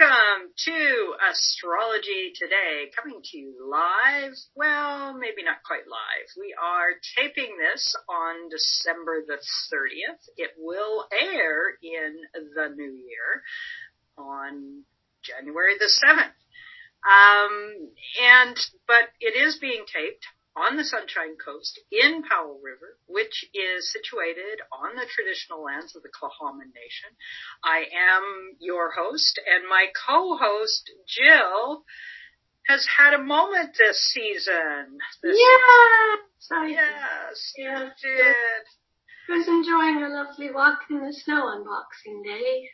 Welcome to Astrology Today, coming to you live. Well, maybe not quite live. We are taping this on December the 30th. It will air in the new year on January the 7th. Um, and, but it is being taped on the Sunshine Coast in Powell River, which is situated on the traditional lands of the Tla'amin Nation. I am your host and my co-host Jill has had a moment this season. This yes, I yes, yes, did. I was enjoying a lovely walk in the snow on Boxing Day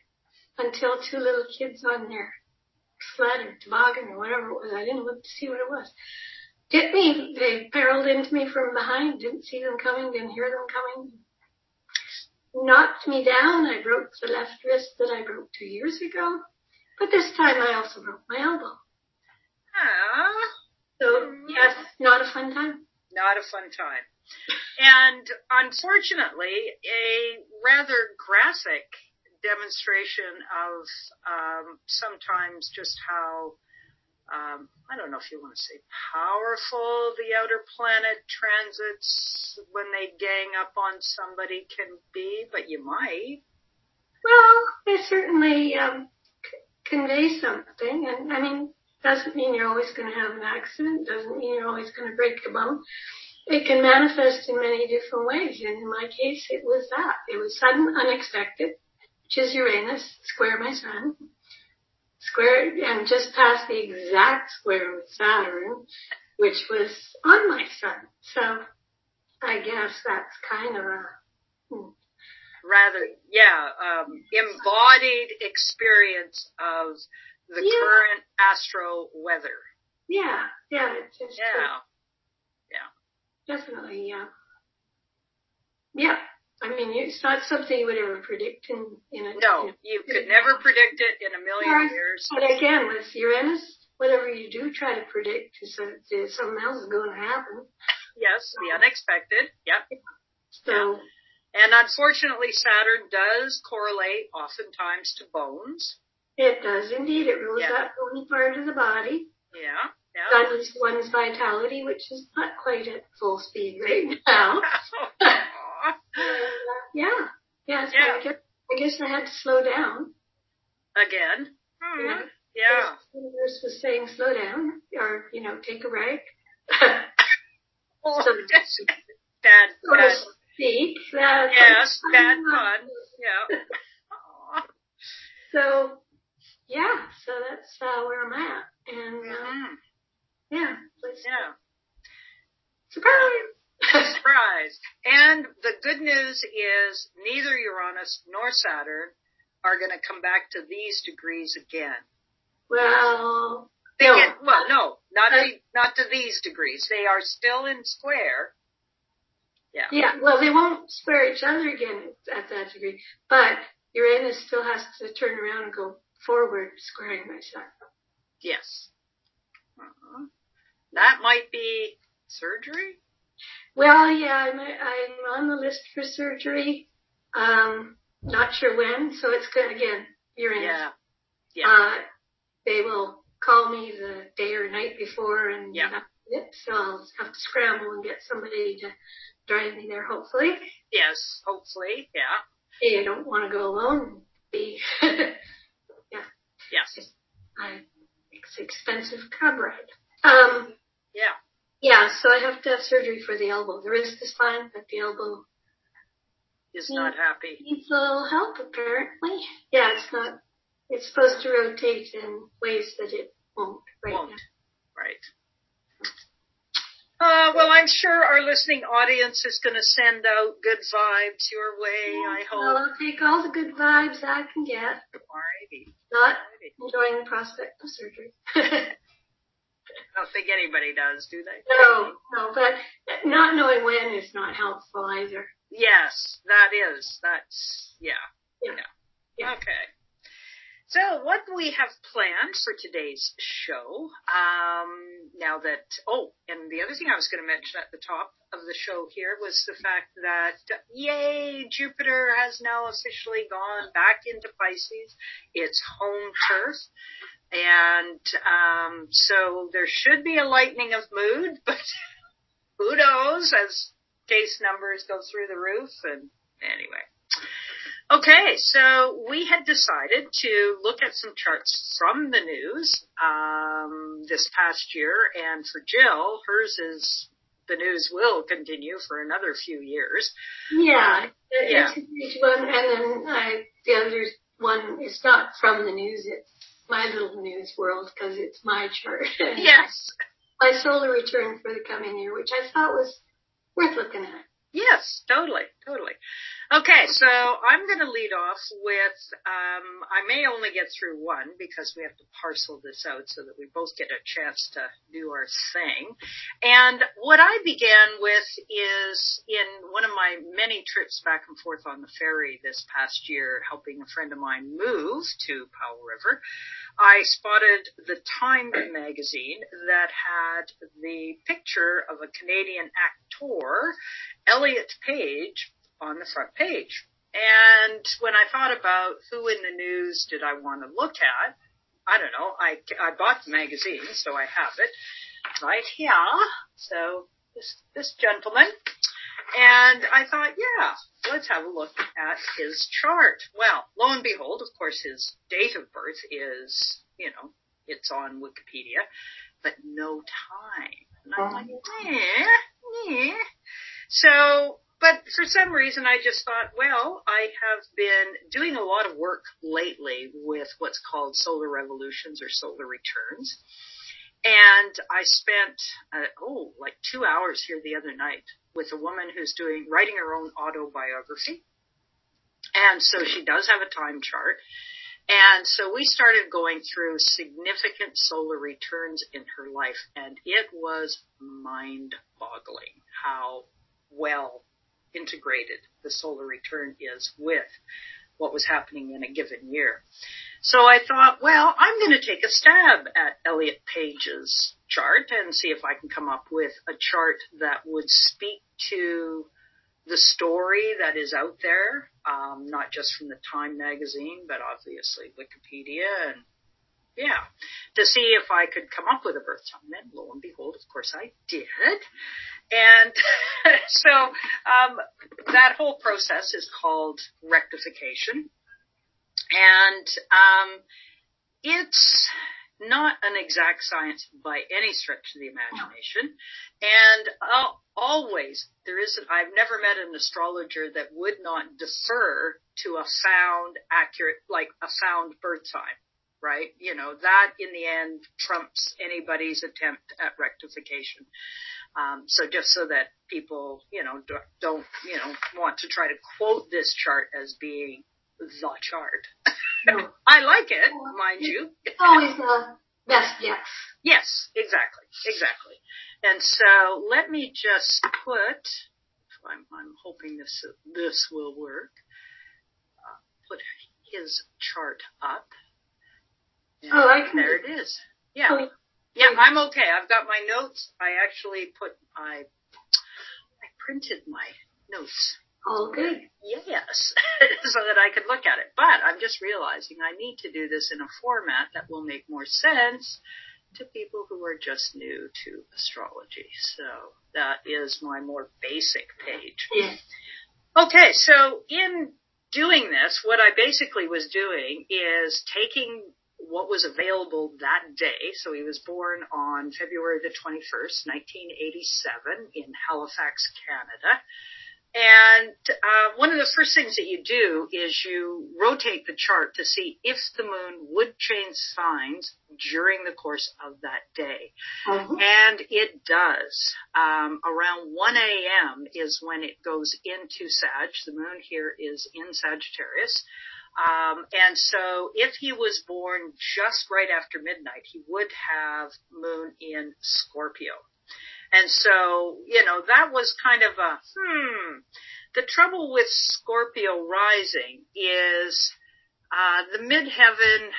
until two little kids on their sled or toboggan or whatever it was. I didn't look to see what it was hit me. They barreled into me from behind. Didn't see them coming. Didn't hear them coming. Knocked me down. I broke the left wrist that I broke two years ago. But this time I also broke my elbow. Ah. So yes, not a fun time. Not a fun time. And unfortunately, a rather graphic demonstration of um, sometimes just how um, I don't know if you want to say powerful the outer planet transits when they gang up on somebody can be, but you might. Well, they certainly um, c- convey something, and I mean, doesn't mean you're always going to have an accident. Doesn't mean you're always going to break a bone. It can manifest in many different ways, and in my case, it was that. It was sudden, unexpected, which is Uranus square my sun square and just past the exact square with Saturn, which was on my sun. So I guess that's kind of a hmm. rather yeah um, embodied experience of the Yeah. current astro weather. yeah, yeah, it's just Yeah. definitely yeah, yeah. I mean, it's not something you would ever predict in in a No, in a- you could never predict it in a million years. But again, with Uranus, whatever you do try to predict is that something else is going to happen. Yes, the unexpected. Yep. So And unfortunately, Saturn does correlate oftentimes to bones. it does indeed. It rules Yeah. that bony part of the body. Yeah. Yeah. Sun is one's vitality, which is not quite at full speed right now. yeah, yeah. So Yeah. I guess I guess I had to slow down. Again. Hmm. Yeah. Yeah. The universe was saying slow down, or you know, take a break. Oh, So- bad, so bad. speak. That, Yes, bad pun. Yeah. So yeah, so that's uh, where I'm at, and uh, Mhm. yeah, let's Yeah. surprise. Surprise. And the good news is neither Uranus nor Saturn are going to come back to these degrees again. well, They No. get, well, no, not Uh, to, not to these degrees. They are still in square. Yeah. Yeah, well, they won't square each other again at that degree, but Uranus still has to turn around and go forward, squaring my sun. Yes. Uh-huh. That might be surgery. Well, yeah, I'm, I'm on the list for surgery. Um, not sure when, so it's good again. Uranus. Yeah. Yeah. Uh, they will call me the day or night before, and Yeah. it. So I'll have to scramble and get somebody to drive me there. Hopefully, yes. Hopefully. Yeah. A, I don't want to go alone. and B, Yes. I, it's expensive cab ride. Um, Yeah. Yeah, so I have to have surgery for the elbow. The wrist is fine, but the elbow Is not happy. needs a little help apparently. Yeah, it's not, it's supposed to rotate in ways that it won't right Won't. now. Right. Uh, well, I'm sure our listening audience is going to send out good vibes your way. I Well, hope. I'll take all the good vibes I can get. Alrighty. Not Alrighty. enjoying the prospect of surgery. I don't think anybody does, do they? no, no, but not knowing when is not helpful either. Yes, that is. That's yeah. Yeah. Yeah. Okay. So what we have planned for today's show, um, now that, oh, and the other thing I was going to mention at the top of the show here was the fact that, yay, Jupiter has now officially gone back into Pisces. It's home turf. And, um, so there should be a lightening of mood, but who knows as case numbers go through the roof and anyway. Okay, so we had decided to look at some charts from the news um, this past year, and for Jill, hers is the news will continue for another few years. Yeah, uh, yeah. Each one, and then I, the other one is not from the news. It's my little news world because it's my chart. yes. My solar return for the coming year, which I thought was worth looking at. Yes, totally, totally. Okay, so I'm going to lead off with, um, I may only get through one because we have to parcel this out so that we both get a chance to do our thing. And what I began with is in one of my many trips back and forth on the ferry this past year, helping a friend of mine move to Powell River. I spotted the Time magazine that had the picture of a Canadian actor, Elliot Page, on the front page. And when I thought about who in the news did I want to look at, I don't know, I, I bought the magazine, so I have it right here. So this, this gentleman. And I thought, yeah, let's have a look at his chart. Well, lo and behold, of course, his date of birth is, you know, it's on Wikipedia, but no time. And I'm like, eh, eh. So but for some reason, I just thought, well, I have been doing a lot of work lately with what's called solar revolutions or solar returns. And I spent, uh, oh, like two hours here the other night with a woman who's doing, writing her own autobiography. And so she does have a time chart. And so we started going through significant solar returns in her life and it was mind boggling how well integrated the solar return is with what was happening in a given year. So I thought, well, I'm going to take a stab at Elliot Page's chart and see if I can come up with a chart that would speak to the story that is out there, um, not just from the Time magazine, but obviously Wikipedia and yeah, to see if I could come up with a birth time. And lo and behold, of course I did. And so um, that whole process is called rectification, and um, it's not an exact science by any stretch of the imagination. And uh, always there is. I've never met an astrologer that would not defer to a sound, accurate, like a sound birth time right? You know, that in the end trumps anybody's attempt at rectification. Um, so just so that people, you know, don't, you know, want to try to quote this chart as being the chart. No. I like it, mind you. It's always the best guess. Yes, exactly, exactly. And so let me just put, I'm, I'm hoping this, this will work, uh, put his chart up. Oh, I can. There it is. Yeah. Oh, yeah, I'm okay. I've got my notes. I actually put I I printed my notes. All good. Yes, so that I could look at it. But I'm just realizing I need to do this in a format that will make more sense to people who are just new to astrology. So that is my more basic page. Yeah. Okay, so in doing this, what I basically was doing is taking what was available that day. So he was born on February the 21st, 1987 in Halifax, Canada. And uh, one of the first things that you do is you rotate the chart to see if the moon would change signs during the course of that day. Mm-hmm. And it does. Um, around 1 a.m. is when it goes into Sag. The moon here is in Sagittarius. Um, and so if he was born just right after midnight, he would have moon in Scorpio. And so, you know, that was kind of a, hmm, the trouble with Scorpio rising is, uh, the midheaven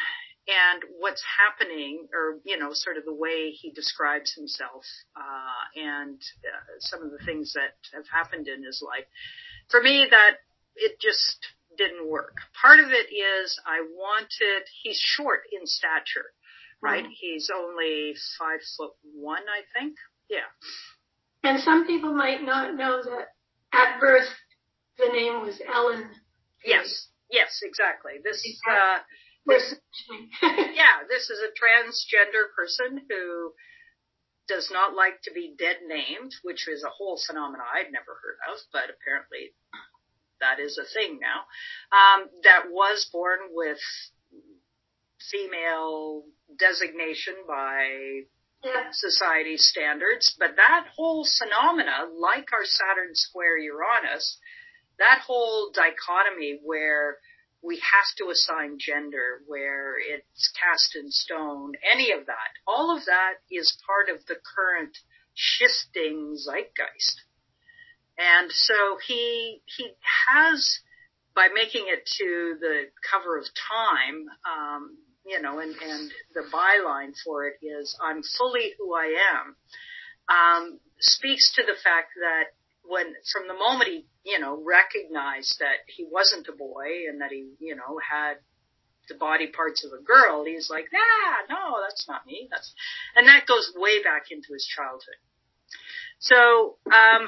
and what's happening, or you know, sort of the way he describes himself, uh, and uh, some of the things that have happened in his life. For me, that it just didn't work. Part of it is I wanted. He's short in stature, right? Mm. He's only five foot one, I think. Yeah. And some people might not know that at birth the name was Ellen. Yes. Yes, exactly. This uh, this, yeah, this is a transgender person who does not like to be dead named, which is a whole phenomenon I'd never heard of, but apparently that is a thing now. Um, that was born with female designation by yeah. society standards, but that whole phenomena, like our Saturn square Uranus, that whole dichotomy where we have to assign gender, where it's cast in stone, any of that, all of that is part of the current shifting zeitgeist. And so he, he has, by making it to the cover of Time, um, you know, and, and the byline for it is, I'm fully who I am, um, speaks to the fact that when, from the moment he, you know, recognized that he wasn't a boy and that he, you know, had the body parts of a girl, he's like, ah, no, that's not me. That's, and that goes way back into his childhood. So, um,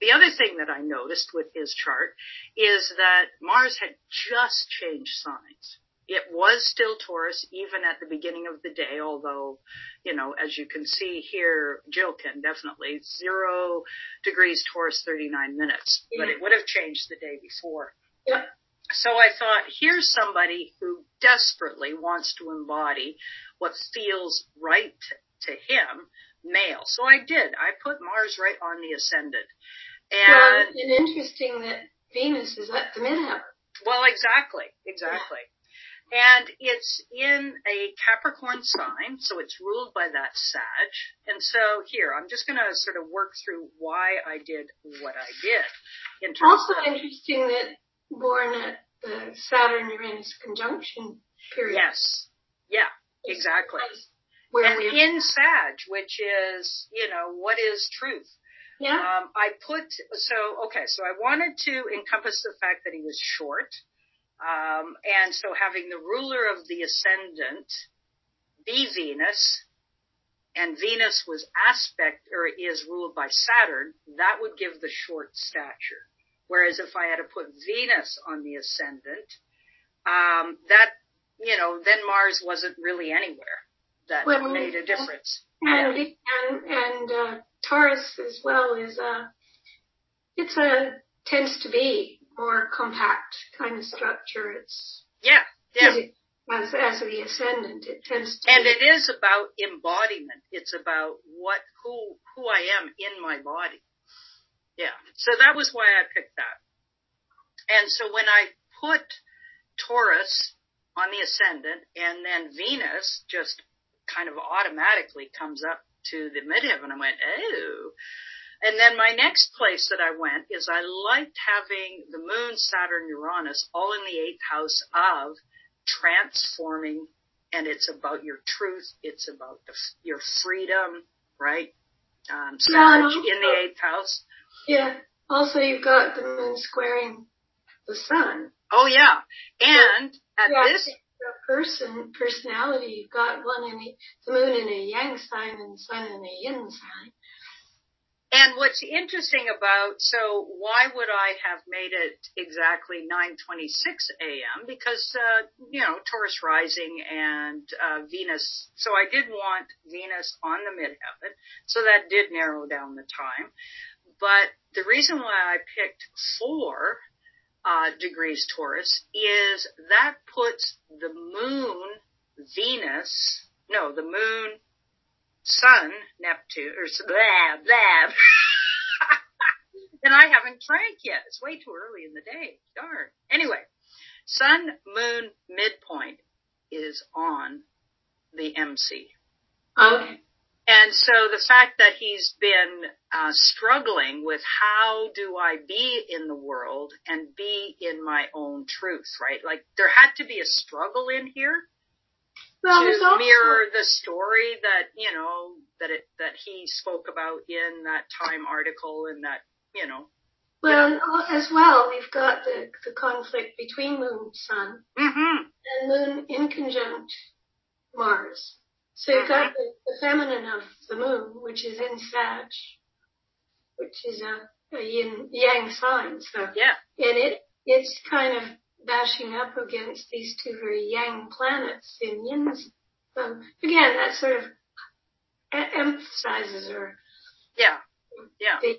the other thing that I noticed with his chart is that Mars had just changed signs. It was still Taurus even at the beginning of the day, although, you know, as you can see here, Jill can definitely zero degrees Taurus 39 minutes, yeah. but it would have changed the day before. Yeah. So I thought, here's somebody who desperately wants to embody what feels right to him, male. So I did. I put Mars right on the ascendant. And, well, and interesting that Venus is at the midheaven. Well, exactly, exactly. Yeah. And it's in a Capricorn sign, so it's ruled by that Sag. And so here, I'm just going to sort of work through why I did what I did. In also of, interesting that born at the Saturn Uranus conjunction period. Yes. Yeah, exactly. Where and in Sag, which is, you know, what is truth? Yeah. Um, I put, so, okay, so I wanted to encompass the fact that he was short um, and so having the ruler of the ascendant be Venus, and Venus was aspect or is ruled by Saturn, that would give the short stature. Whereas if I had to put Venus on the ascendant, um, that you know, then Mars wasn't really anywhere that well, made a difference. And yeah. and, and uh, Taurus as well is a, it's a tends to be more compact kind of structure. It's yeah, yeah. As as the ascendant, it tends to. And be, it is about embodiment. It's about what who who I am in my body. Yeah. So that was why I picked that. And so when I put Taurus on the ascendant and then Venus just kind of automatically comes up to the midheaven, I went, oh, and then my next place that I went is I liked having the moon, Saturn, Uranus all in the eighth house of transforming and it's about your truth. It's about the, your freedom, right? Um, Sag in the eighth house. Yeah. Also, you've got the moon squaring the sun. Oh yeah. And so, at yeah, this person personality, you've got one in a, the moon in a yang sign and the sun in a yin sign. And what's interesting about, so why would I have made it exactly 9:26 a.m. Because uh, you know Taurus rising and uh, Venus. So I did want Venus on the midheaven, so that did narrow down the time. But the reason why I picked four uh, degrees Taurus is that puts the moon, Venus, no, the moon, Sun, Neptune, or blah, blah. and I haven't drank yet. It's way too early in the day. Darn. Anyway, Sun, Moon, midpoint is on the MC. Okay. And so the fact that he's been uh, struggling with how do I be in the world and be in my own truth, right? Like there had to be a struggle in here well, to also, mirror the story that you know that it that he spoke about in that Time article and that you know. Well, as well, we've got the the conflict between Moon Sun, mm-hmm. and Moon in conjunct Mars. So you've got uh-huh. the, the, feminine of the moon, which is in Sag, which is a, a yin yang sign. So yeah, and it it's kind of bashing up against these two very yang planets in yin. So again, that sort of emphasizes or yeah, yeah, the,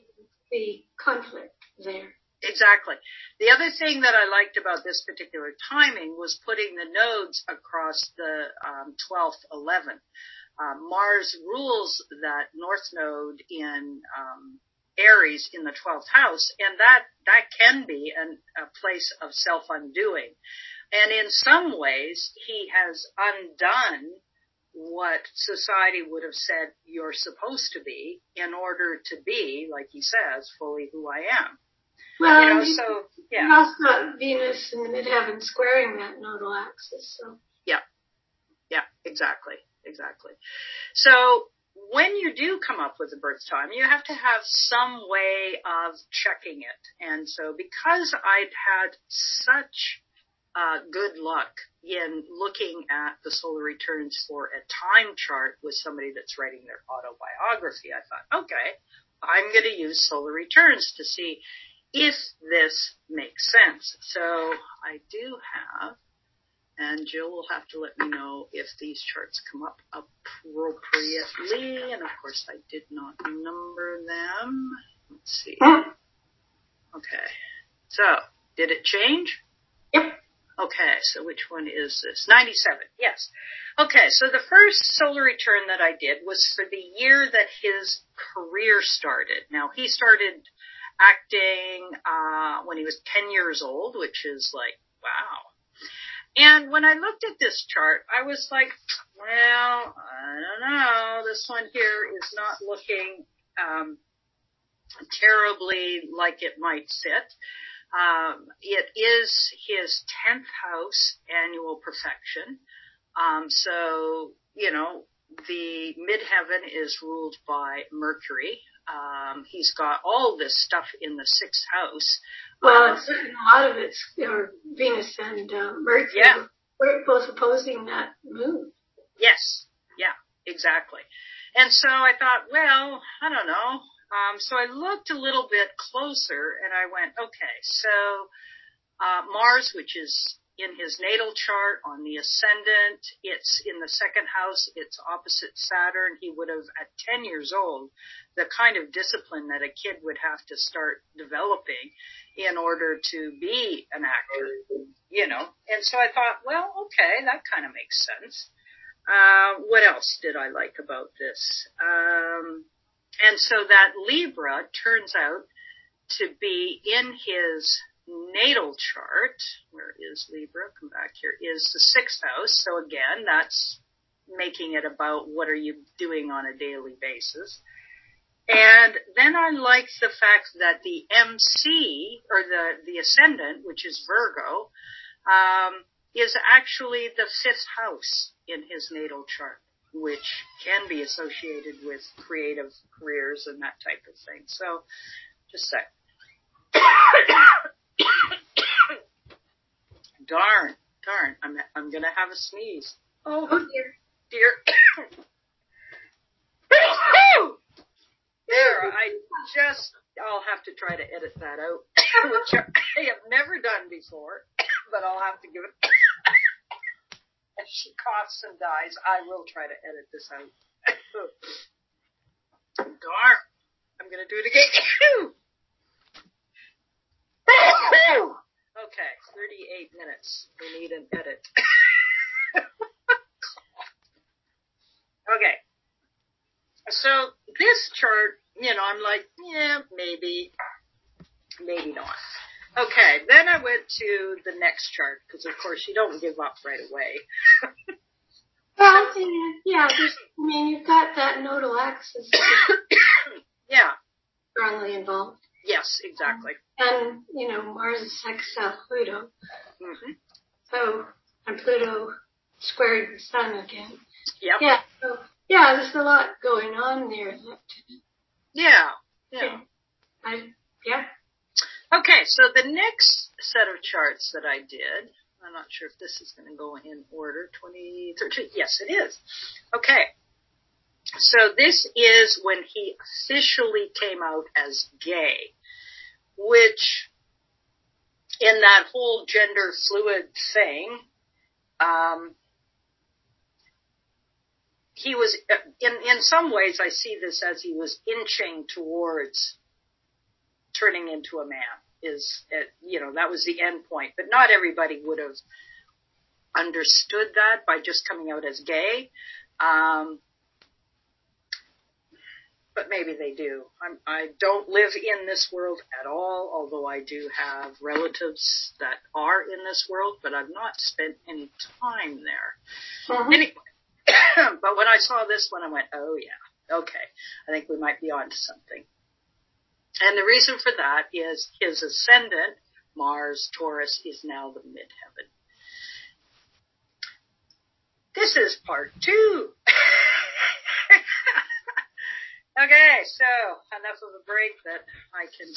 the conflict there. Exactly. The other thing that I liked about this particular timing was putting the nodes across the um, 12th, 11th. Um, Mars rules that north node in um, Aries in the 12th house, and that that can be an, a place of self undoing. And in some ways, he has undone what society would have said you're supposed to be in order to be, like he says, fully who I am. Well, you know, so yeah. You also Venus in the midheaven squaring that nodal axis. So yeah, yeah, exactly, exactly. So when you do come up with a birth time, you have to have some way of checking it. And so because I'd had such uh, good luck in looking at the solar returns for a time chart with somebody that's writing their autobiography, I thought, okay, I'm going to use solar returns to see if this makes sense. So I do have, and Jill will have to let me know if these charts come up appropriately. And of course, I did not number them. Let's see. Okay. So, did it change? Yep. Okay, so which one is this? 97, yes. Okay, so the first solar return that I did was for the year that his career started. Now, he started acting uh, when he was 10 years old, which is like, wow. And when I looked at this chart, I was like, well, I don't know. This one here is not looking um, terribly like it might sit. Um, it is his 10th house annual perfection. Um, so, you know, the midheaven is ruled by Mercury, um, he's got all this stuff in the sixth house. Well, um, a lot of it's you know, Venus and uh, Mercury. Yeah. We're both opposing that moon. Yes. Yeah, exactly. And so I thought, well, I don't know. Um, so I looked a little bit closer and I went, okay, so, uh, Mars, which is in his natal chart on the ascendant. It's in the second house. It's opposite Saturn. He would have, at 10 years old, the kind of discipline that a kid would have to start developing in order to be an actor, you know. And so I thought, well, okay, that kind of makes sense. Uh, what else did I like about this? Um, and so that Libra turns out to be in his natal chart, where is Libra? Come back here, is the sixth house. So again, that's making it about what are you doing on a daily basis. And then I like the fact that the MC, or the, the ascendant, which is Virgo, um, is actually the fifth house in his natal chart, which can be associated with creative careers and that type of thing. So, just a sec. darn, darn, I'm, I'm gonna have a sneeze. Oh, oh dear. Dear. there, I just, I'll have to try to edit that out, which I have never done before, but I'll have to give it, if she coughs and dies, I will try to edit this out. darn, I'm gonna do it again. Okay, 38 minutes. We need an edit. okay. So this chart, you know, I'm like, yeah, maybe, maybe not. Okay, then I went to the next chart because of course you don't give up right away. Well, yeah, just, I mean, you've got that nodal axis. yeah. Strongly involved. Yes, exactly. And, you know, Mars is sextile Pluto. Mm-hmm. So, and Pluto squared the sun again. Yep. Yeah. So, yeah, there's a lot going on there. Yeah. Yeah. I, yeah. Okay, so the next set of charts that I did, I'm not sure if this is going to go in order, 2013. Yes, it is. Okay. So this is when he officially came out as gay, which in that whole gender fluid thing, um, he was in in some ways I see this as he was inching towards turning into a man is you know that was the end point. But not everybody would have understood that by just coming out as gay. Um, but maybe they do. I'm, i don't live in this world at all although i do have relatives that are in this world but i've not spent any time there. Mhm. anyway but when I saw this one, I went, oh yeah, okay. I think we might be onto something. And the reason for that is his ascendant, Mars, Taurus, is now the midheaven. This is part two. okay, so enough of a break that I can,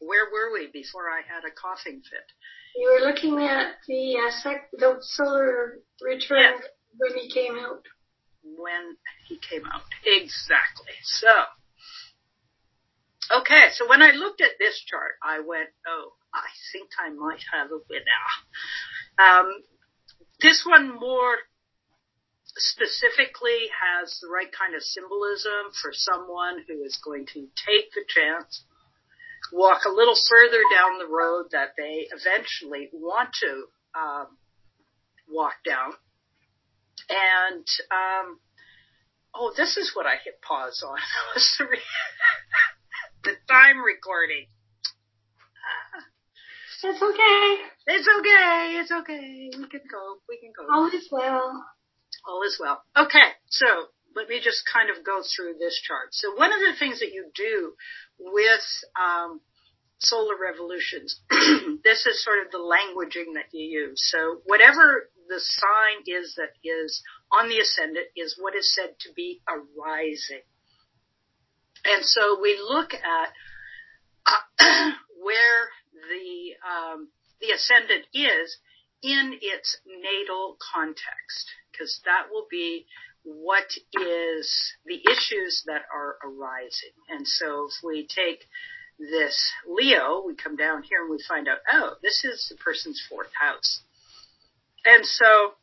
where were we before I had a coughing fit? You were looking at the, uh, sec- the solar return. When he came out. when he came out. Exactly. So, okay, so when I looked at this chart, I went, oh, I think I might have a winner. Um, this one more specifically has the right kind of symbolism for someone who is going to take the chance, walk a little further down the road that they eventually want to um, walk down. And um, oh, this is what I hit pause on. Was the, re- the time recording. It's okay. It's okay. It's okay. We can go. We can go. All is well. All is well. Okay, so let me just kind of go through this chart. So one of the things that you do with um, solar revolutions, this is sort of the languaging that you use. So whatever the sign is that is on the ascendant is what is said to be arising. And so we look at uh, where the um, the ascendant is in its natal context, because that will be what is the issues that are arising. And so if we take this Leo, we come down here and we find out, oh, this is the person's fourth house. And so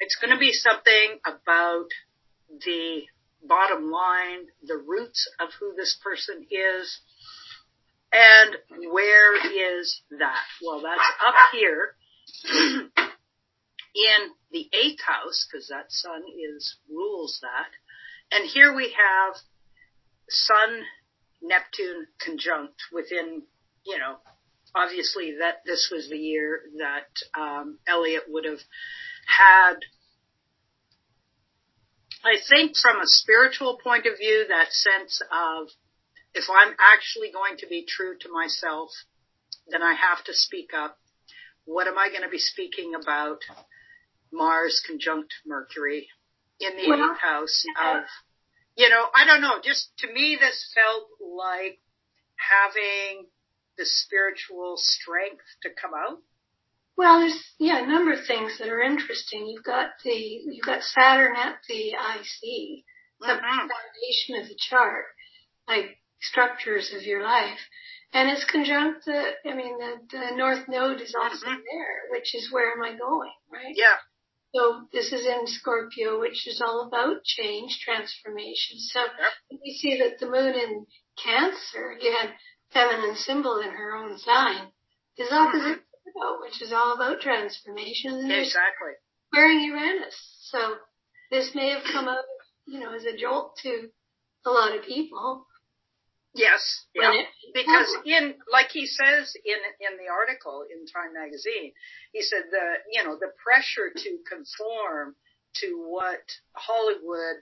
it's going to be something about the bottom line, the roots of who this person is, and where is that? Well, that's up here in the eighth house, because that sun is rules that. And here we have Sun Neptune conjunct within, you know, obviously that this was the year that um, Elliot would have had. I think from a spiritual point of view, that sense of if I'm actually going to be true to myself, then I have to speak up. What am I going to be speaking about? Mars conjunct Mercury in the Well, eighth house of, you know, I don't know, just to me this felt like having the spiritual strength to come out. Well, there's yeah a number of things that are interesting. You've got the you've got Saturn at the IC, the Mhm. foundation of the chart, like structures of your life, and it's conjunct the. I mean, the the North Node is also Mhm. there, which is where am I going, right? Yeah. So this is in Scorpio, which is all about change, transformation. So Yep. we see that the moon in Cancer, again, feminine symbol in her own sign, is opposite mm-hmm. Pluto, which is all about transformation. And Exactly. Wearing Uranus. So this may have come out, you know, as a jolt to a lot of people. Yes. Yeah. it- Because in, like he says in, in the article in Time magazine, he said the, you know, the pressure to conform to what Hollywood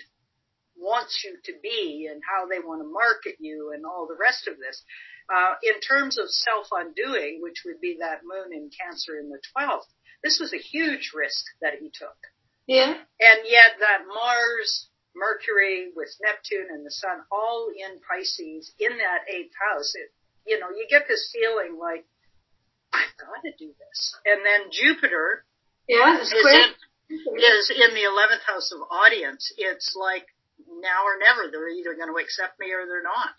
wants you to be and how they want to market you and all the rest of this. Uh, in terms of self-undoing, which would be that moon in Cancer in the 12th, this was a huge risk that he took. Yeah. And yet that Mars, Mercury with Neptune and the Sun all in Pisces in that eighth house, it, you know, you get this feeling like, I've got to do this. And then Jupiter yeah, is, in, is in the 11th house of audience. It's like now or never. They're either going to accept me or they're not.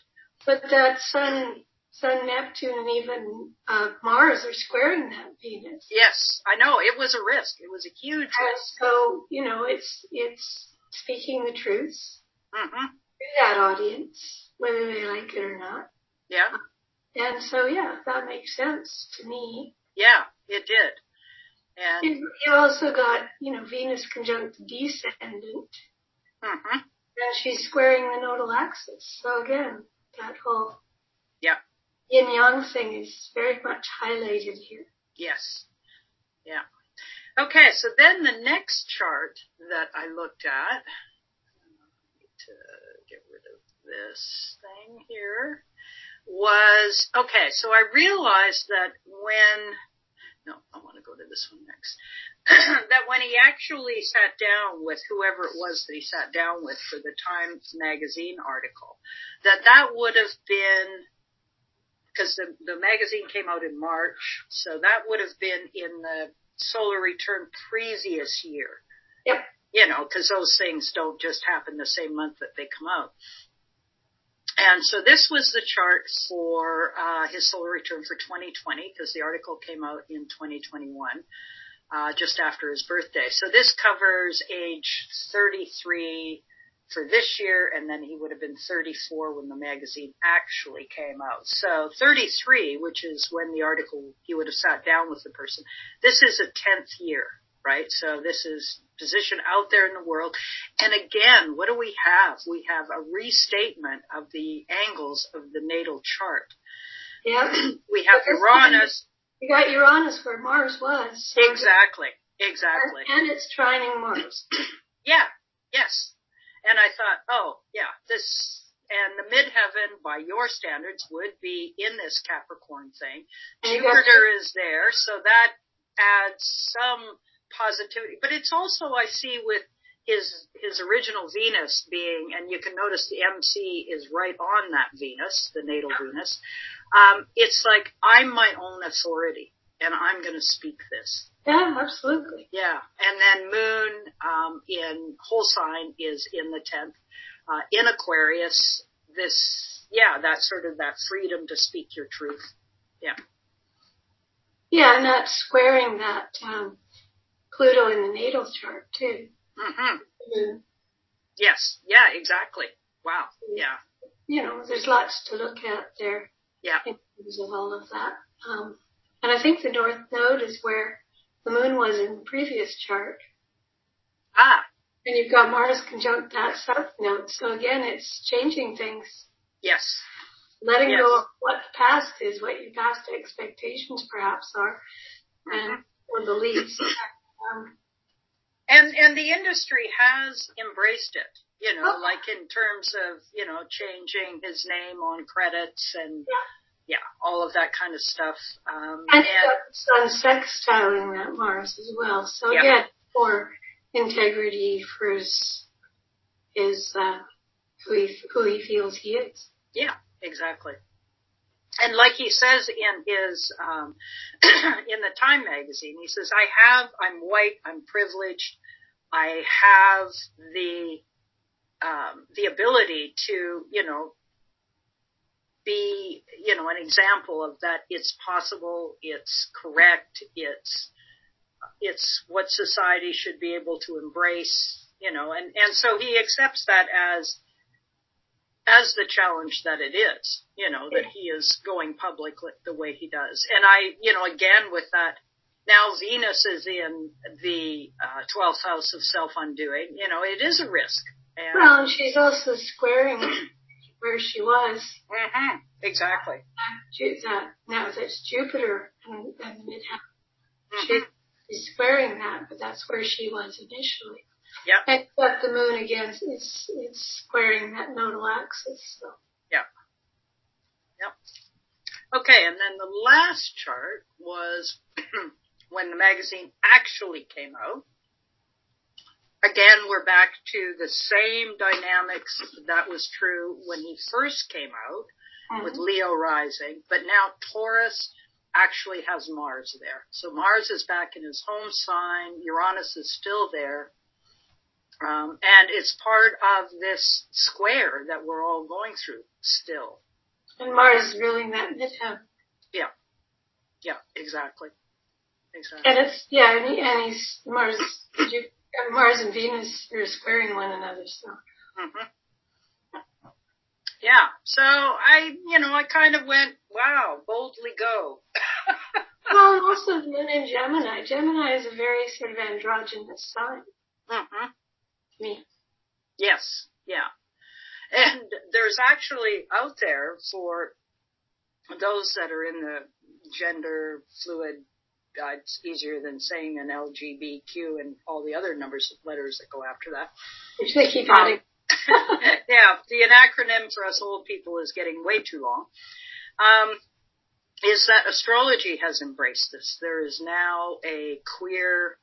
But that Sun Sun, Neptune, and even uh, Mars are squaring that Venus. Yes, I know. It was a risk. It was a huge risk. So you know, it's it's speaking the truth mm-hmm. to that audience, whether they like it or not. Yeah. And so, yeah, that makes sense to me. Yeah, it did. And you also got, you know, Venus conjunct descendant. Mm-hmm. And she's squaring the nodal axis. So again, that whole yin yang thing is very much highlighted here. Yes. Yeah. Okay, so then the next chart that I looked at, to get rid of this thing here, was, okay, so I realized that when, no, I want to go to this one next, that when he actually sat down with whoever it was that he sat down with for the Times Magazine article, that that would have been because the, the magazine came out in March, so that would have been in the solar return previous year. Yep. You know, because those things don't just happen the same month that they come out. And so this was the chart for uh, his solar return for 2020, because the article came out in 2021, uh, just after his birthday. So this covers age 33 for this year, and then he would have been 34 when the magazine actually came out. So 33, which is when the article, he would have sat down with the person. This is a 10th year, right? So this is position out there in the world. And again, what do we have? We have a restatement of the angles of the natal chart. Yeah. we have Uranus. You got Uranus where Mars was. So exactly. Exactly. And it's trining Mars. yeah. Yes. And I thought, oh, yeah, this, and the midheaven by your standards would be in this Capricorn thing. Jupiter is there, so that adds some positivity. But it's also, I see with his, his original Venus being, and you can notice the MC is right on that Venus, the natal Venus. Um, it's like, I'm my own authority and I'm going to speak this. Yeah, absolutely. Yeah, and then Moon um, in whole sign is in the tenth. Uh, in Aquarius, this yeah, that sort of that freedom to speak your truth. Yeah. Yeah, and that's squaring that um, Pluto in the natal chart too. Mm-hmm. mm-hmm. Yes. Yeah. Exactly. Wow. Yeah. You know, there's lots to look at there. Yeah. In terms of all of that. Um, and I think the North Node is where the moon was in the previous chart. Ah. And you've got Mars conjunct that south node. So again, it's changing things. Yes. Letting yes. go of what the past is, what your past expectations perhaps are, and or beliefs. Um, and and the industry has embraced it. You know, oh. like in terms of you know changing his name on credits and. Yeah yeah, all of that kind of stuff. Um, and, and sun sextiling that Mars as well. So yeah. again, for integrity, for his, his uh, who he who he feels he is. Yeah, exactly. And like he says in his um, in the Time magazine, he says, "I have, I'm white, I'm privileged, I have the um, the ability to, you know, be, you know, an example of that it's possible, it's correct, it's, it's what society should be able to embrace, you know, and, and so he accepts that as, as the challenge that it is, you know, that he is going public the way he does. And I, you know, again with that, now Venus is in the uh, 12th house of self-undoing, you know, it is a risk. And well, she's also squaring where she was. Mm-hmm. Exactly. Uh, now that's Jupiter and, and the midheaven. Mm-hmm. She's squaring that, but that's where she was initially. Yep. Except the moon again, it's it's squaring that nodal axis. So. Yep. Yep. Okay, and then the last chart was when the magazine actually came out. Again, we're back to the same dynamics that was true when he first came out mm-hmm. with Leo rising, but now Taurus actually has Mars there. So Mars is back in his home sign. Uranus is still there. Um, and it's part of this square that we're all going through still. And Mars ruling that midheaven. Yeah. Yeah, exactly. Exactly. And it's, yeah, and, he, and he's, Mars, Mars and Venus are squaring one another, so. Mm-hmm. Yeah. So I, you know, I kind of went, wow, boldly go. well, also the Moon in Gemini. Gemini is a very sort of androgynous sign. Mm-hmm. Me. Yes. Yeah. And there's actually out there for those that are in the gender fluid uh, it's easier than saying an LGBTQ and all the other numbers of letters that go after that. Which they keep adding. yeah, the acronym for us old people is getting way too long. Um, is that astrology has embraced this. There is now a queer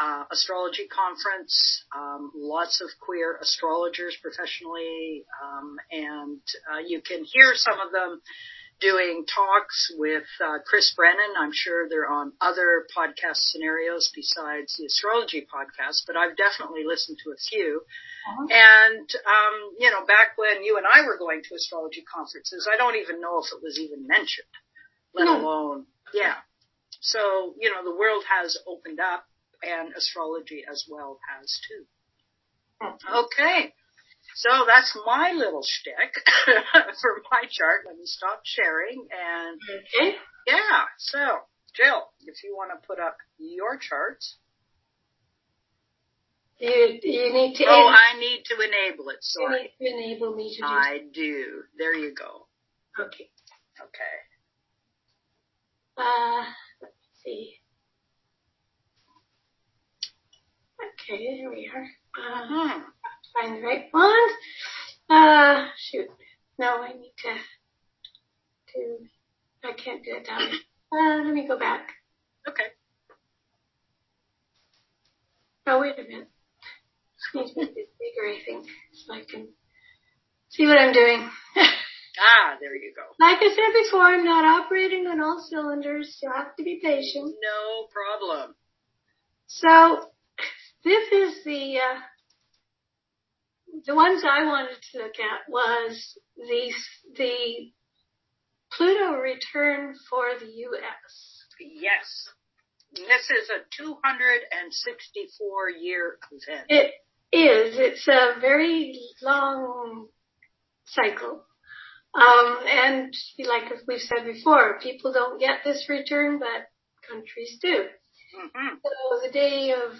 uh, astrology conference, um, lots of queer astrologers professionally, um, and uh, you can hear some of them doing talks with uh, Chris Brennan. I'm sure they're on other podcast scenarios besides the astrology podcast, but I've definitely listened to a few. Uh-huh. And, um, you know, back when you and I were going to astrology conferences, I don't even know if it was even mentioned, let no. alone, yeah. So, you know, the world has opened up and astrology as well has too. Uh-huh. Okay. So that's my little shtick for my chart. Let me stop sharing and okay. yeah. So Jill, if you want to put up your charts. You, you need to. Oh, I need to enable it. Sorry. You need to enable me to do. I do. There you go. Okay. Okay. Uh, let's see. Okay, here we are. Uh, hmm find the right one. Uh, shoot. No, I need to, to, I can't do it down. Uh, let me go back. Okay. Oh, wait a minute. Need to make it bigger, I think, so I can see what I'm doing. ah, there you go. Like I said before, I'm not operating on all cylinders. You have to be patient. No problem. So, this is the, uh, the ones I wanted to look at was the the Pluto return for the U.S. Yes. This is a 264 year event. It is. It's a very long cycle. Um, and like we've said before, people don't get this return, but countries do. Mm-hmm. So the day of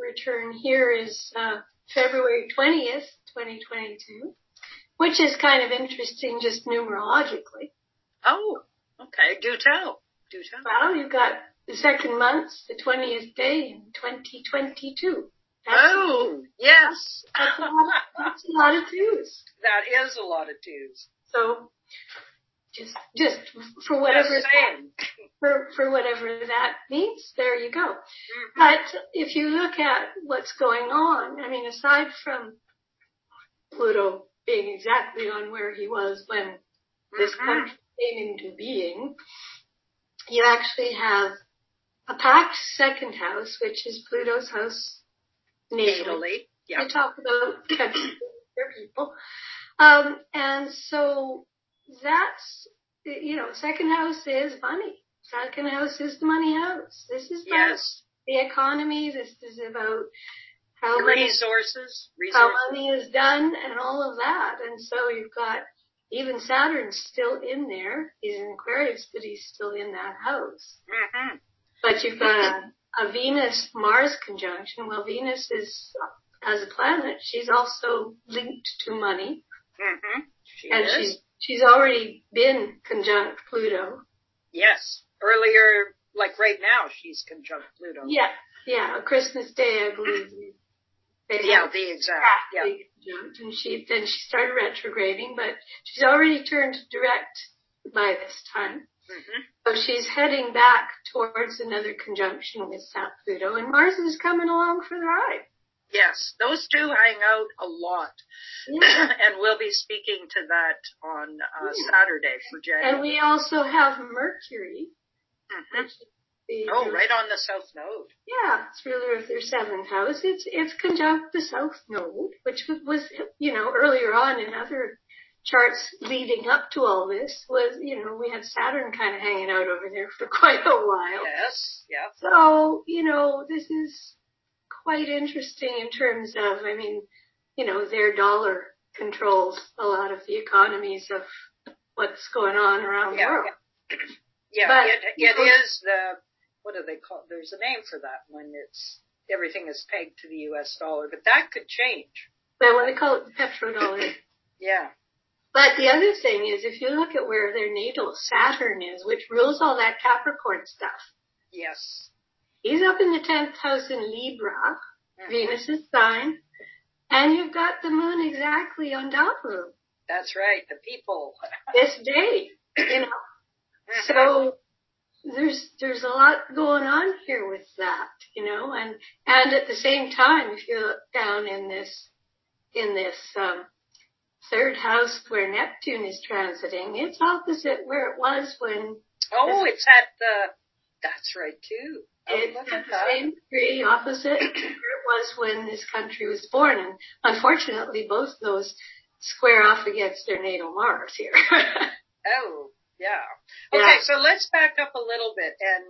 return here is uh, February 20th, 2022, which is kind of interesting just numerologically. Oh, okay. Do tell. Do tell. Well, you've got the second month, the 20th day in 2022. That's oh, yes. That's a, lot of, that's a lot of twos. That is a lot of twos. So, just, just for whatever. That, for, for whatever that means, there you go. Mm-hmm. But if you look at what's going on, I mean, aside from Pluto being exactly on where he was when mm-hmm. this country came into being, you actually have a packed second house, which is Pluto's house natally. Yeah. You talk about country people. Um, and so that's, you know, second house is money. Second house is the money house. This is about yes. the economy. This is about how resources, money, how money is done and all of that. And so you've got even Saturn's still in there. He's in Aquarius, but he's still in that house. Mm-hmm. But you've got a, a Venus Mars conjunction. Well, Venus is as a planet. She's also linked to money. Mm-hmm. She and is. she's she's already been conjunct Pluto. Yes earlier, like right now, she's conjunct Pluto. Yeah, yeah, Christmas Day, I believe. Yeah, the exact. Yeah. conjunct, and she then she started retrograding, but she's already turned direct by this time. hmm So she's heading back towards another conjunction with South Pluto, and Mars is coming along for the ride. Yes, those two hang out a lot, Yeah. and we'll be speaking to that on uh, Saturday for January. and we also have Mercury. Mhm. is Oh, right on the south node. Yeah, it's ruler of their seventh house. It's it's conjunct the south node, which was, was you know earlier on in other charts leading up to all this was you know we had Saturn kind of hanging out over there for quite a while. Yes, yeah. So you know this is quite interesting in terms of I mean you know their dollar controls a lot of the economies of what's going on around the world. Yeah, But, it, know- is the, what do they call, there's a name for that when it's, everything is pegged to the US dollar, but that could change. But what they call it the petrodollar. Yeah. But the other thing is, if you look at where their natal Saturn is, which rules all that Capricorn stuff, Yes. He's up in the 10th house in Libra. Venus's sign, and you've got the moon exactly on him That's right, the people. this day, you know. Mhm. So there's, there's a lot going on here with that, you know, and, and at the same time, if you look down in this, in this, um, third house where Neptune is transiting, it's opposite where it was when oh, it's at the, that's right too. Oh, It's look at at the that. same degree opposite where it was when this country was born. And unfortunately, both those square off against their natal Mars here. Oh, yeah. Yeah. Okay, so let's back up a little bit and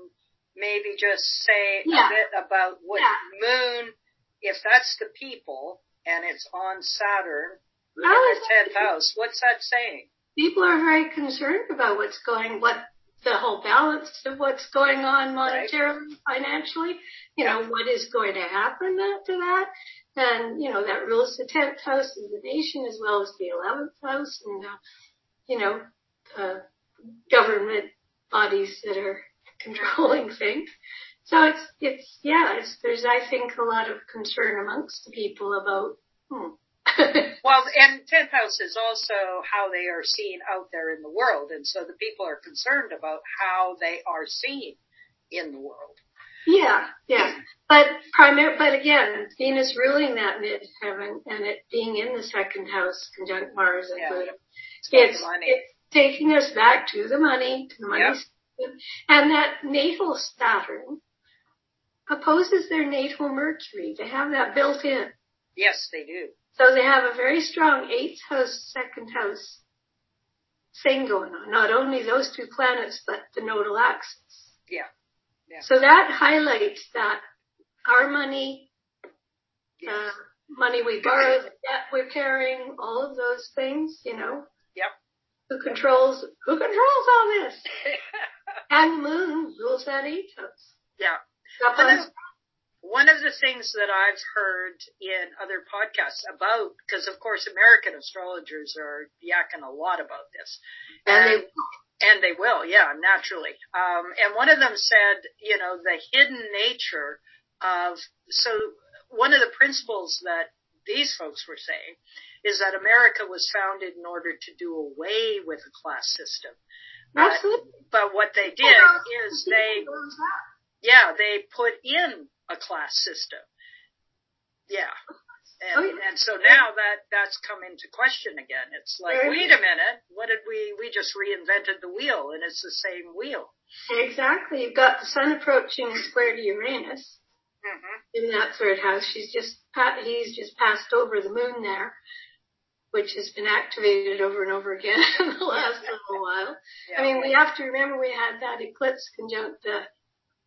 maybe just say Yeah. a bit about what Yeah. moon, if that's the people and it's on Saturn oh, in the tenth house, what's that saying? People are very concerned about what's going, what the whole balance of what's going on monetarily, financially. You know, what is going to happen after that. And, you know, that rules the 10th house of the nation as well as the 11th house and, uh, you know, uh, government bodies that are controlling things. So it's, it's, yeah, it's, there's, I think, a lot of concern amongst the people about, hmm. Well, and tenth house is also how they are seen out there in the world, and so the people are concerned about how they are seen in the world. yeah, yeah. But primary, but again, Venus ruling that mid-heaven and it being in the second house conjunct Mars and Yeah. Pluto. It's it's taking us back to the money, to the money Yep. system. And that natal Saturn opposes their natal Mercury. They have that built in. Yes, they do. So they have a very strong eighth house, second house thing going on. Not only those two planets, but the nodal axis. Yeah. Yeah. So that highlights that our money, Yes. uh, money we borrow, the debt we're carrying, all of those things, you know. Yep. Who controls, who controls all this? And the moon rules that eighth house. yeah. Up on- one of the things that I've heard in other podcasts about, because of course American astrologers are yakking a lot about this, and they, and they will, yeah, naturally. Um, and one of them said, you know, the hidden nature of, so one of the principles that these folks were saying is that America was founded in order to do away with a class system. But, but what they did is they, yeah, they put in a class system. Yeah. And, Oh, yeah. and so now that that's come into question again. It's like, Very wait a minute, what did we, we just reinvented the wheel and it's the same wheel. Exactly. You've got the sun approaching square to Uranus. hmm in that third house. She's just he's just passed over the moon there, which has been activated over and over again in the last little while. Yeah. I mean, we have to remember we had that eclipse conjunct the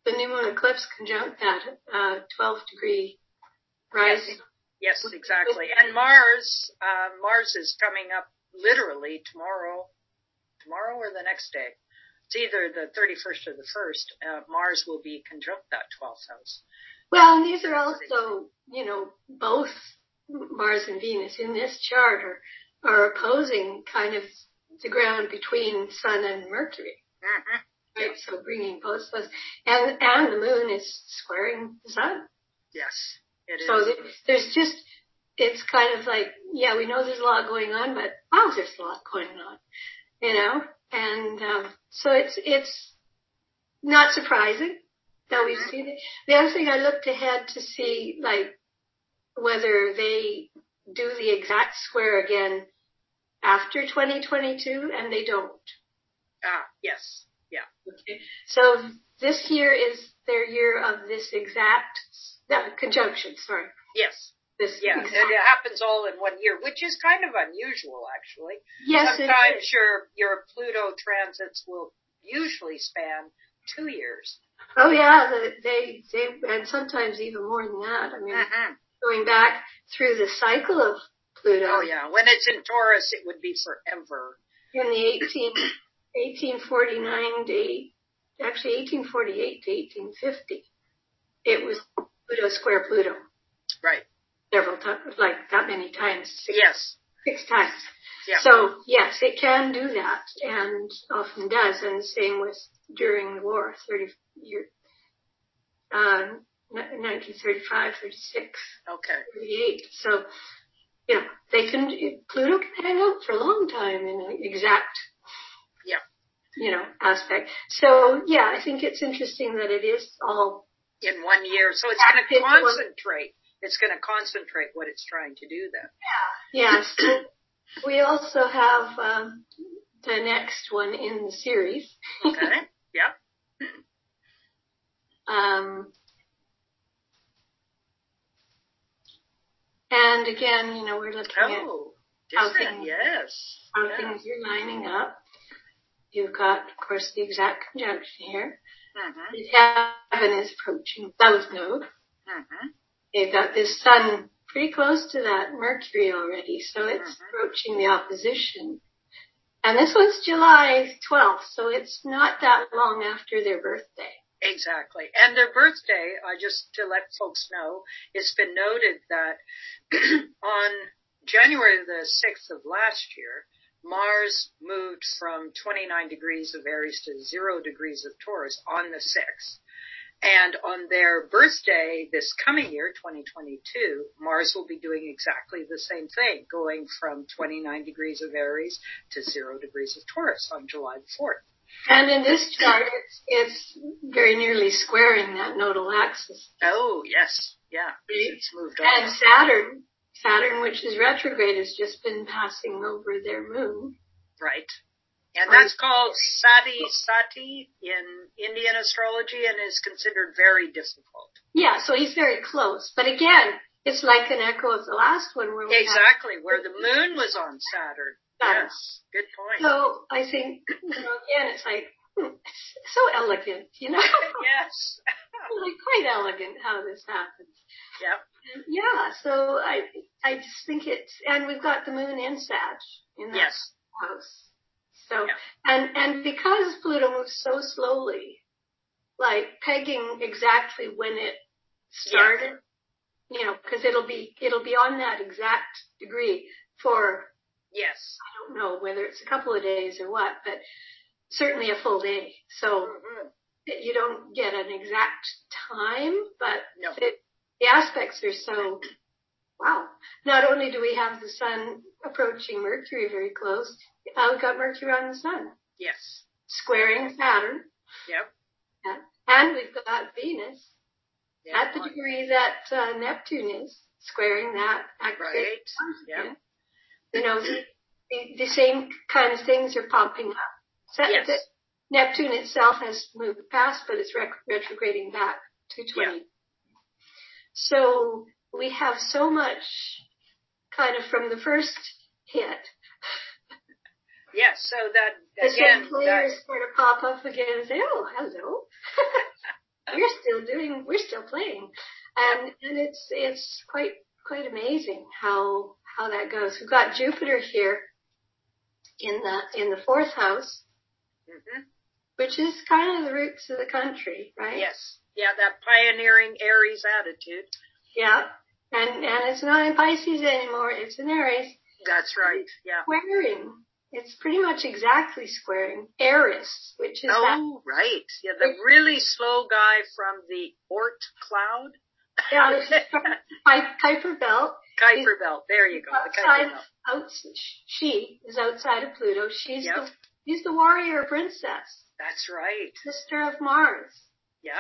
the new moon eclipse conjunct that uh, 12 degree rising. yes, exactly. And Mars, uh, Mars is coming up literally tomorrow, tomorrow or the next day. It's either the 31st or the 1st. Uh, Mars will be conjunct that 12th house. Well, and these are also, you know, both Mars and Venus in this chart are, are opposing kind of the ground between Sun and Mercury. hmm Right, so bringing both those, and and the moon is squaring the sun. Yes. It so is. th- there's just, it's kind of like, yeah, we know there's a lot going on, but wow, there's a lot going on, you know? And, um, so it's, it's not surprising that we've seen it. The other thing I looked ahead to see, like, whether they do the exact square again after 2022, and they don't. Ah, yes. Okay. So this year is their year of this exact uh, conjunction. Sorry, Yes. this Yeah. exact. And it happens all in one year, which is kind of unusual actually. Yes, it Sometimes your your Pluto transits will usually span two years. Oh yeah, the, they they and sometimes even more than that. I mean, Mm-hmm. going back through the cycle of Pluto Oh yeah. When it's in Taurus, it would be forever. in the 18, 1849 to actually 1848 to 1850, it was Pluto square Pluto Right. several times, like that many times, six, Yes. six times. Yeah. So yes, it can do that and often does. And the same with during the war, 30 year, um, 1935, 36, Okay. 38. So, you know, they can, Pluto can hang out for a long time in an exact. You know, aspect. So yeah, I think it's interesting that it is all, In one year, so it's going to concentrate. It's going to concentrate what it's trying to do then. Yeah. Yes. we also have, um, the next one in the series. Okay. yeah. Um, and again, you know, we're looking at Oh, How different. things- Yes. how Yeah. things are lining up. You've got, of course, the exact conjunction here. Mm-hmm. The heaven is approaching South Node. Mm-hmm. You've got this sun pretty close to that Mercury already, so it's Mhm. approaching the opposition. And this was July 12th, so it's not that long after their birthday. Exactly. And their birthday, uh, just to let folks know, it's been noted that on January the 6th of last year, Mars moved from 29 degrees of Aries to 0 degrees of Taurus on the 6th. And on their birthday this coming year, 2022, Mars will be doing exactly the same thing, going from 29 degrees of Aries to 0 degrees of Taurus on July 4th. And in this chart, it's, it's very nearly squaring that nodal axis. Oh, yes. Yeah. Right. It's moved on. And Saturn, Saturn, which is retrograde, has just been passing over their moon. Right. And that's called Sade Sati in Indian astrology and is considered very difficult. Yeah, so he's very close. But again, it's like an echo of the last one where we had Exactly, where the moon was on Saturn. Saturn. Yes. Good point. So I think, you know, again, it's like, hmm, it's so elegant, you know? yes. like quite elegant how this happens. Yep. Yeah, so I, I just think it's, and we've got the moon in Sag in that Yes. house. So, Yeah. and, and because Pluto moves so slowly, like pegging exactly when it started, you know, cause it'll be, it'll be on that exact degree for, Yes. I don't know whether it's a couple of days or what, but certainly a full day. So Mhm. you don't get an exact time, but No. the, the aspects are so, wow. Not only do we have the sun approaching Mercury very close, uh, we've got Mercury on the sun, Yes. squaring Saturn, Yep. and we've got Venus Yeah. at the degree that uh, Neptune is, squaring that. Right. Yeah. You know, the, the, same kind of things are popping up. So Yes. Neptune itself has moved past, but it's retrograding back to 20. So we have so much kind of from the first hit. Yes. So that The again, same players that, sort of pop up again and say, oh, hello. we're still doing, we're still playing. And, and it's, it's quite, quite amazing how, how that goes. We've got Jupiter here in the, in the fourth house, Mhm. which is kind of the roots of the country, right? yes. Yeah, that pioneering Aries attitude. Yeah. And, and it's not in Pisces anymore. It's in Aries. That's right. Yeah. Squaring. It's pretty much exactly squaring Eris, which is that Oh, right. Yeah, the really slow guy from the Oort cloud. Yeah, Kuiper Belt. Kuiper Belt. There you go. The Out, she is outside of Pluto. She's Yep. the she's the warrior princess, That's right. sister of Mars, Yeah.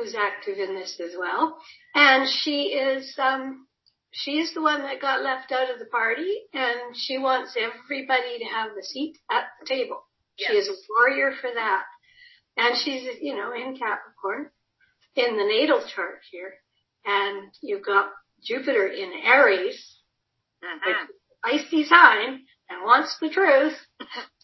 Who's active in this as well. And she is um she is the one that got left out of the party and she wants everybody to have the seat at the table. She is a warrior for that. And she's, you know, in Capricorn in the natal chart here. And you've got Jupiter in Aries, is an icy sign and wants the truth.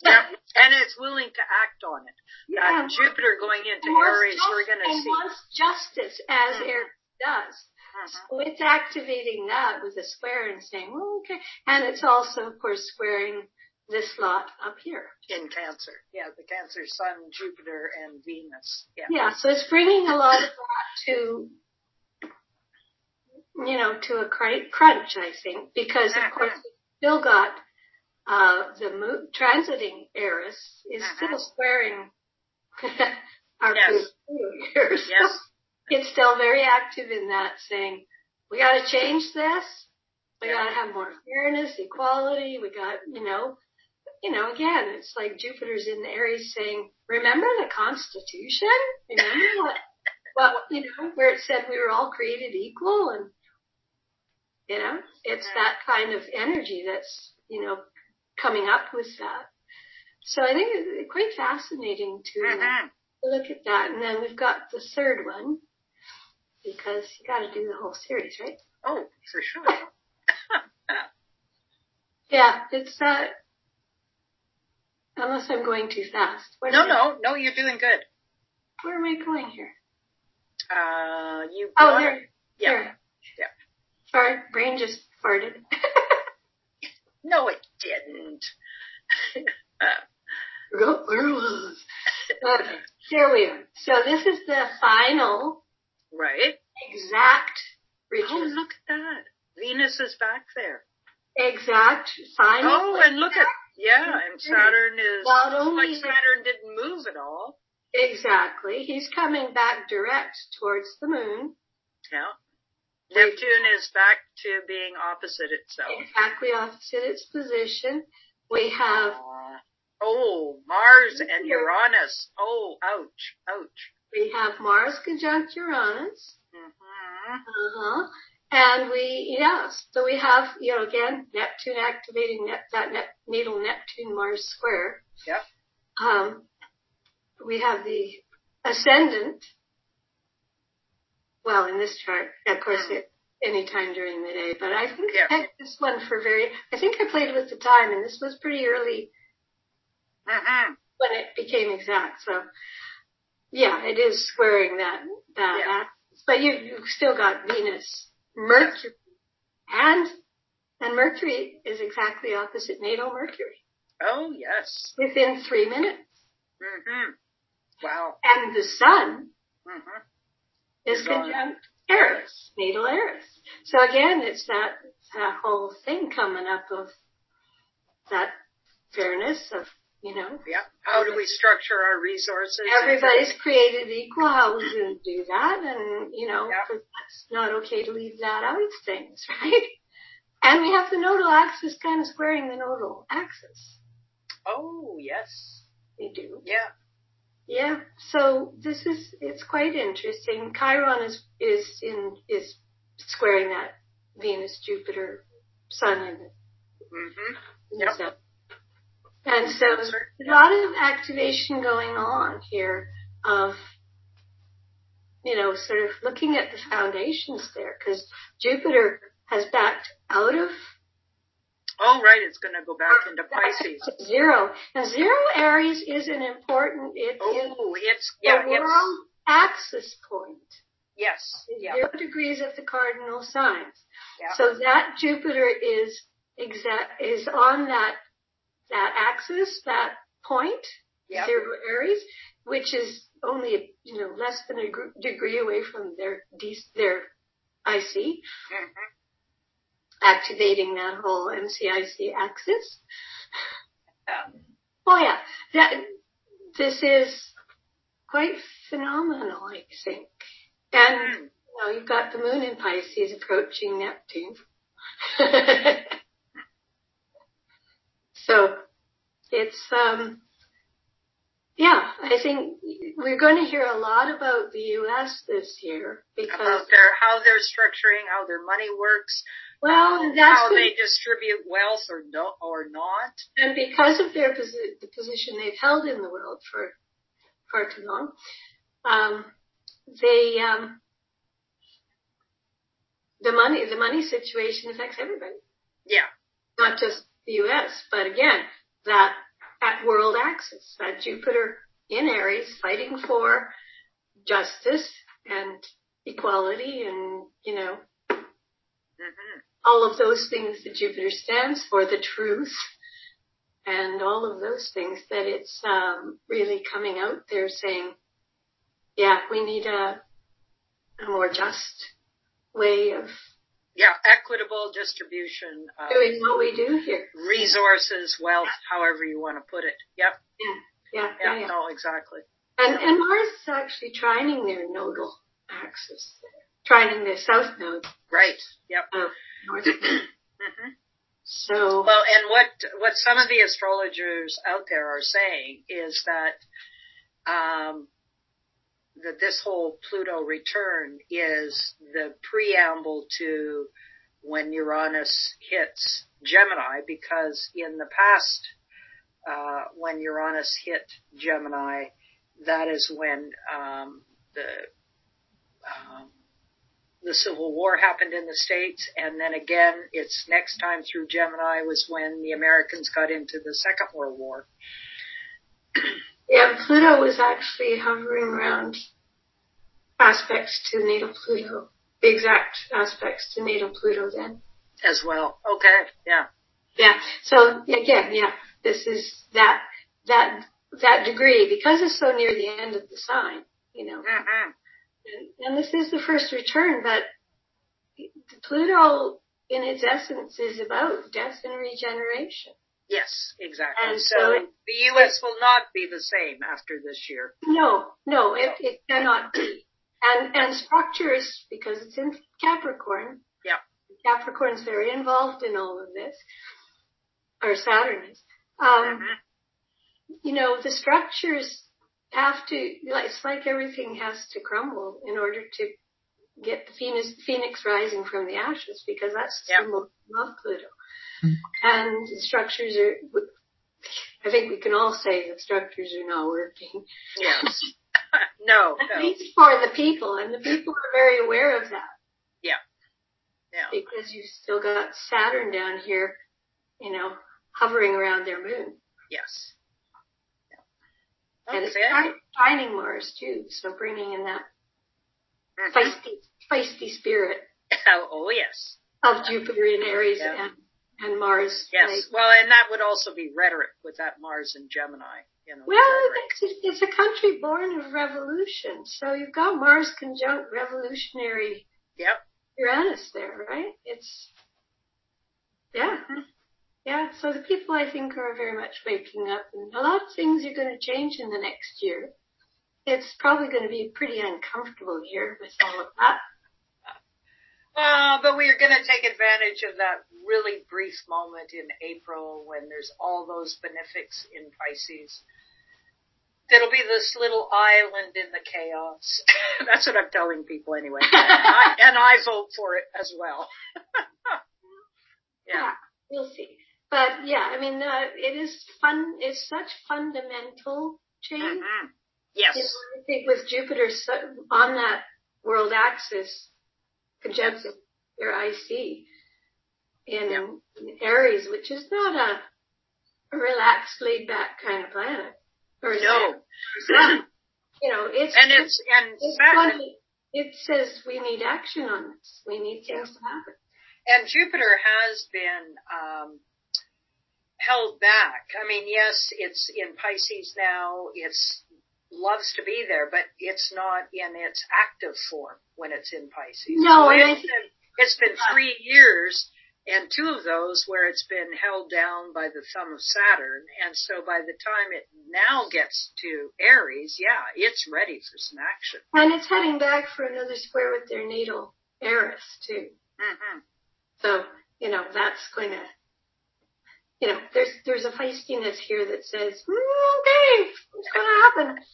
Yep. And it's willing to act on it. Yeah. Uh, Jupiter going into Aries, we're going to see. wants justice as Mhm. Aries does. Mhm. So it's activating that with a square and saying, well, okay. And it's also, of course, squaring this lot up here. In Cancer. Yeah, the Cancer Sun, Jupiter, and Venus. Yeah. Yeah, so it's bringing a lot of that to, you know, to a cr- crunch, I think, because of course we've still got, uh, the moon transiting Eris is Mhm. still squaring our Yes. So Yes. it's still very active in that saying, we gotta change this. We Yeah. gotta have more fairness, equality. We got, you know, you know, again, it's like Jupiter's in the Aries saying, remember the Constitution? Remember what, what, you know, where it said we were all created equal and, you know, it's that kind of energy that's, you know, coming up with that. So I think it's quite fascinating to, Mhm. look at that. And then we've got the third one because you got to do the whole series, right? Oh, for sure. Yeah, it's uh unless I'm going too fast. Where no, no, no, you're doing good. Where am I going here? Uh, you Oh, there. Yeah. There. Yeah. Sorry, brain just farted. No, it didn't. uh, Okay, here we are. So this is the final right. exact Oh, look at that. Venus is back there. Exact final. Oh, and look at yeah, and Saturn is Not like only Saturn didn't move at all. exactly. He's coming back direct towards the moon. Yeah. Neptune is back to being opposite itself. Exactly opposite its position. We have Uh, oh, Mars and Uranus. Oh, ouch, ouch. we have Mars conjunct Uranus. hmm Uh-huh. And we, yes, so we have, you know, again, Neptune activating net, that net, natal Neptune Mars square. Yep. Um, we have the ascendant. Well, in this chart, of course, it, any time during the day, but I think Yeah. I had this one for very, I think I played with the time and this was pretty early hmm when it became exact. So yeah, it is squaring that, that Yeah. axis. But you, you've still got Venus, Mercury, and, and Mercury is exactly opposite natal Mercury Oh, yes. within three minutes. Mm-hmm. Wow. And the sun hmm is Is on- conjunct Eris, natal Eris. So again, it's that, that whole thing coming up of that fairness of, you know, Yeah. How do we structure our resources? everybody's created equal. How are we going to do that? And, you know, Yeah. it's not okay to leave that out of things, right? And we have the nodal axis kind of squaring the nodal axis. Oh, yes. We do. Yeah. Yeah. So this is, it's quite interesting. Chiron is, is in, is squaring that Venus, Jupiter, Sun and hmm and Yep. stuff. And so a lot of activation going on here of, you know, sort of looking at the foundations there because Jupiter has backed out of Oh, right. It's going to go back into Pisces. zero. And zero Aries is an important, it is Oh, it's, the yeah, it's, world axis point. yes. Yeah. Zero degrees of the cardinal signs. Yeah. So that Jupiter is exact, is on that, that axis, that point, Yeah. zero Aries, which is only, you know, less than a gr- degree away from their, their IC, Mhm. Activating that whole MCIC axis. Yeah. Oh yeah, that, this is quite phenomenal, I think. And Mm. know, you've got the moon in Pisces approaching Neptune. so it's um yeah, I think we're going to hear a lot about the U.S. this year because about their how they're structuring, how their money works, well, how, that's how they distribute wealth or no or not. and because of their posi- the position they've held in the world for far too long, um, they um, the money the money situation affects everybody, Yeah, not just the U.S. But again, that that world axis, that Jupiter in Aries, fighting for justice and equality, and you know hmm all of those things that Jupiter stands for, the truth, and all of those things that it's um, really coming out there saying, yeah, we need a, a more just way of yeah, equitable distribution of doing what we do here. resources, wealth, however you want to put it. Yep. Yeah, Yeah. yeah, yeah. No, exactly. And, and Mars is actually trining their nodal axis, trining their south node Right. Yep. North. Node. hmm So, Well, and what what some of the astrologers out there are saying is that um, that this whole Pluto return is the preamble to when Uranus hits Gemini, because in the past, uh, when Uranus hit Gemini, that is when um, the um, the Civil War happened in the States, and then again, its next time through Gemini was when the Americans got into the Second World War. yeah, Pluto was actually hovering around aspects to natal Pluto, the exact aspects to natal Pluto then. as well. Okay, yeah. Yeah. So again, yeah, this is that that that degree because it's so near the end of the sign, you know. hmm And, and this is the first return, but Pluto, in its essence, is about death and regeneration. Yes, exactly. And so so it- the U.S. will not be the same after this year. No, no, it, it cannot be. And and structures because it's in Capricorn. Yeah. Capricorn's very involved in all of this, or Saturn is. Um, Mhm. you know, the structures have to, it's like everything has to crumble in order to get the phoenix, phoenix rising from the ashes because that's the symbol of Pluto. And the structures are, I think we can all say the structures are not working. Yes. no, At no. least for the people, and the people are very aware of that Yeah. because you've still got Saturn down here, you know, hovering around their moon. Yes. And it's Okay. tri- Mars too, so bringing in that Mhm. feisty, feisty spirit oh, yes. of Jupiter in Aries Yeah. and, and Mars. Yes. like- well, and that would also be rhetoric with that Mars and Gemini. You know, well, it's, it's a country born of revolution, so you've got Mars conjunct revolutionary Yep. Uranus there, right? It's, yeah. Yeah, so the people I think are very much waking up and a lot of things are going to change in the next year. It's probably going to be a pretty uncomfortable year with all of that. Uh, but we are going to take advantage of that really brief moment in April when there's all those benefics in Pisces. It'll be this little island in the chaos. That's what I'm telling people anyway. And I, and I vote for it as well. yeah. We'll see. But yeah, I mean, uh, it is fun. It's such fundamental change. Mhm. Yes. You know, I think with Jupiter so- on that world axis, conjunct your IC in, Yeah. in Aries, which is not a, relaxed, laid back kind of planet. Or No. You know, it's And it's, and it's funny. It says we need action on this. We need things to happen. and Jupiter has been, um, held back. I mean, yes, it's in Pisces now. It's loves to be there, but it's not in its active form when it's in Pisces. No, So and been, it's been three years and two of those where it's been held down by the thumb of Saturn. And so by the time it now gets to Aries, yeah, it's ready for some action. And it's heading back for another square with their natal Eris too. Mm-hmm. So, you know, that's going to, you know, there's, there's a feistiness here that says, mm, okay, what's going to happen?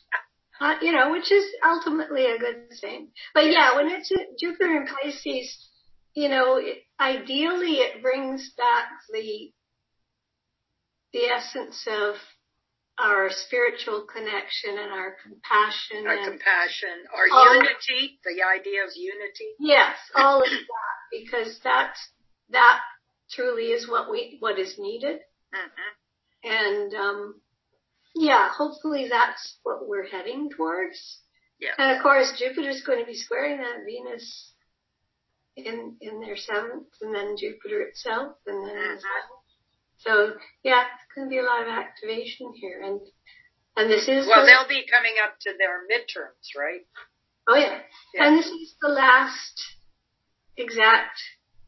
Uh, you know, which is ultimately a good thing. But yeah, when it's Jupiter in Pisces, you know, ideally it brings back the the essence of our spiritual connection and our compassion our and compassion, our unity, the idea of unity. Yes, all of that because that that truly is what we what is needed. Mm-hmm. And um yeah, hopefully that's what we're heading towards. Yeah. And of course Jupiter's going to be squaring that Venus in in their seventh, and then Jupiter itself, and then mm-hmm. so yeah, it's going to be a lot of activation here, and and this is well, the, they'll be coming up to their midterms, right? Oh yeah. yeah, and this is the last exact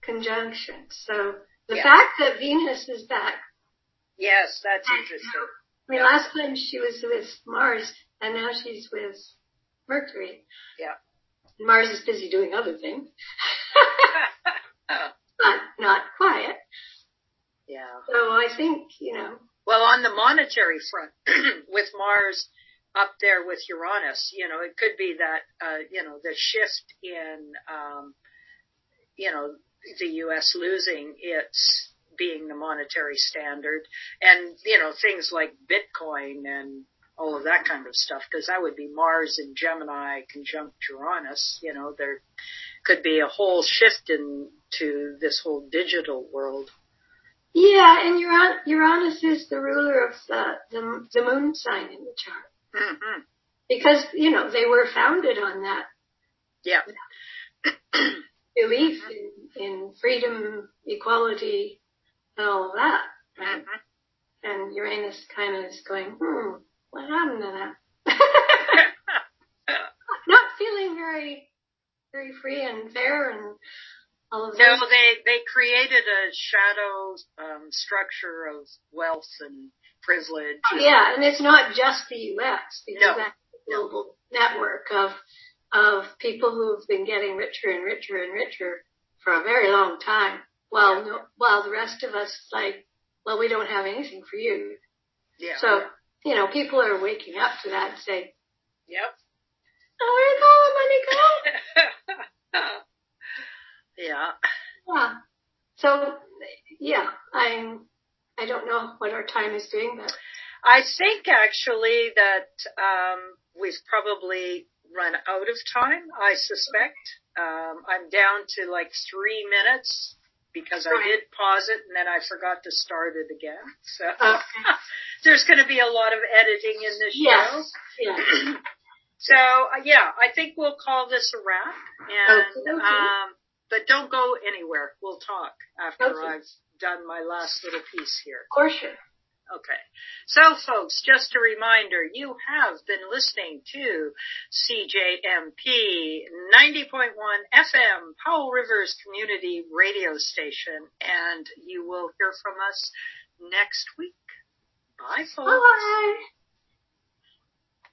conjunction. So the yeah. fact that Venus is back. Yes, that's interesting. I mean, yeah. last time she was with Mars, and now she's with Mercury. Yeah. Mars is busy doing other things. but not quiet. Yeah. So I think, you know. Well, on the monetary front, with Mars up there with Uranus, you know, it could be that, uh, you know, the shift in, um, you know, the U.S. losing its being the monetary standard and, you know, things like Bitcoin and all of that kind of stuff, because that would be Mars and Gemini conjunct Uranus. You know, there could be a whole shift into this whole digital world. Yeah, and Uranus is the ruler of the, the, the moon sign in the chart. Mm-hmm. Because, you know, they were founded on that. Yeah. belief in, in freedom, equality, and all of that. Right? Mm-hmm. And Uranus kind of is going, hmm, what happened to that? Not feeling very, very free and fair and all of No, they, they created a shadow, um, structure of wealth and privilege. Oh, yeah, and it's not just the U.S. because no. that's a global network of, of people who've been getting richer and richer and richer for a very long time while yeah. no, while the rest of us like, well, we don't have anything for you. Yeah. So you know, people are waking up to that and say, Yep. Oh, where's all the money go? yeah. Yeah. So, yeah, I'm, I don't know what our time is doing, but. I think actually that, um, we've probably run out of time, I suspect. Um, I'm down to like three minutes because I did pause it and then I forgot to start it again. So okay. there's going to be a lot of editing in this yes. show. Yes. so uh, yeah, I think we'll call this a wrap. And okay, okay. um, but don't go anywhere. We'll talk after. I've done my last little piece here. For sure. Okay. So folks, just a reminder, you have been listening to CJMP 90.1 FM, Powell River's Community Radio Station, and you will hear from us next week. Bye folks. Bye.